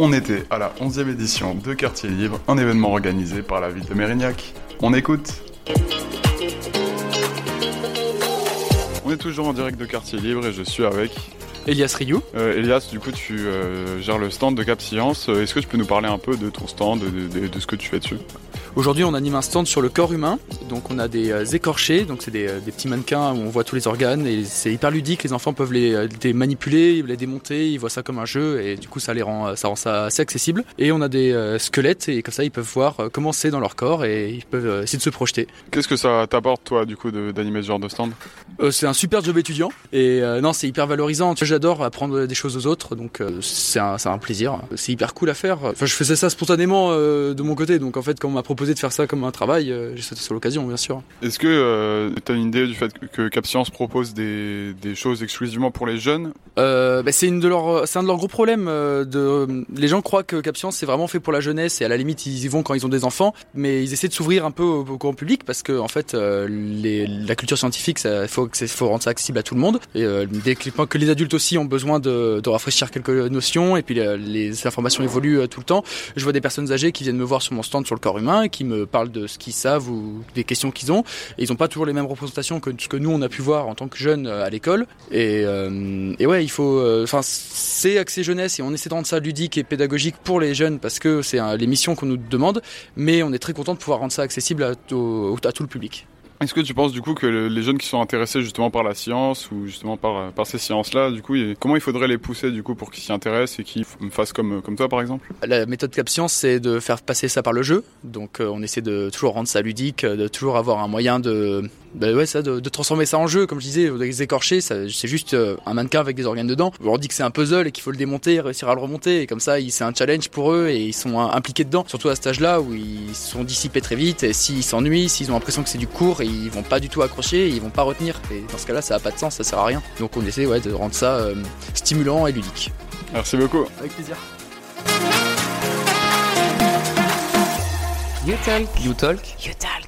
On était à la 11e édition de Quartier Libre, un événement organisé par la ville de Mérignac. On écoute On est toujours en direct de Quartier Libre et je suis avec Elias Rioux. Euh, Elias, du coup, tu euh, gères le stand de Cap Science. Euh, est-ce que tu peux nous parler un peu de ton stand, de, de, de ce que tu fais dessus? Aujourd'hui, on anime un stand sur le corps humain. Donc, on a des euh, écorchés, donc c'est des, euh, des, petits mannequins où on voit tous les organes et c'est hyper ludique. Les enfants peuvent les, les, manipuler, les démonter, ils voient ça comme un jeu et du coup, ça les rend, ça rend ça assez accessible. Et on a des euh, squelettes et comme ça, ils peuvent voir comment c'est dans leur corps et ils peuvent essayer de se projeter. Qu'est-ce que ça t'apporte, toi, du coup, d'animer ce genre de stand? C'est un super job étudiant et non, c'est hyper valorisant. J'adore apprendre des choses aux autres, donc c'est un, un, plaisir. C'est hyper cool à faire. Enfin, je faisais ça spontanément de mon côté, donc en fait, quand on m'a proposé de faire ça comme un travail, euh, j'ai sauté sur l'occasion, bien sûr. Est-ce que euh, tu as une idée du fait que Cap Science propose des, des choses exclusivement pour les jeunes? Euh, bah, C'est un de leurs gros problèmes. Euh, de, les gens croient que Cap Science c'est vraiment fait pour la jeunesse et à la limite ils y vont quand ils ont des enfants, mais ils essaient de s'ouvrir un peu au, au, grand public parce que en fait les, la culture scientifique, il faut, faut rendre ça accessible à tout le monde. Et dès que les adultes aussi ont besoin de, de rafraîchir quelques notions et puis les informations évoluent tout le temps. Je vois des personnes âgées qui viennent me voir sur mon stand sur le corps humain et qui me parlent de ce qu'ils savent ou des questions qu'ils ont. Et ils n'ont pas toujours les mêmes représentations que ce que nous on a pu voir en tant que jeunes à l'école. Et, euh, et, ouais, il faut. Enfin, euh, c'est axé jeunesse et on essaie de rendre ça ludique et pédagogique pour les jeunes parce que c'est les missions qu'on nous demande. Mais on est très content de pouvoir rendre ça accessible à tout le public. Est-ce que tu penses du coup que les jeunes qui sont intéressés justement par la science ou justement par, par ces sciences-là, du coup, comment il faudrait les pousser du coup pour qu'ils s'y intéressent et qu'ils fassent comme, comme toi par exemple? La méthode Cap Science, c'est de faire passer ça par le jeu. Donc euh, on essaie de toujours rendre ça ludique, de toujours avoir un moyen de, bah ouais, ça, de, de, transformer ça en jeu. Comme je disais, les écorchés, c'est juste euh, un mannequin avec des organes dedans. On leur dit que c'est un puzzle et qu'il faut le démonter, réussir à le remonter. Et comme ça, c'est un challenge pour eux et ils sont impliqués dedans. Surtout à cet âge-là où ils sont dissipés très vite. Et s'ils s'ennuient, s'ils ont l'impression que c'est du cours, ils vont pas du tout accrocher, et ils vont pas retenir. Et dans ce cas-là, ça a pas de sens, ça sert à rien. Donc on essaie ouais, de rendre ça euh, stimulant et ludique. Merci beaucoup. Avec plaisir. You talk. You talk. You talk.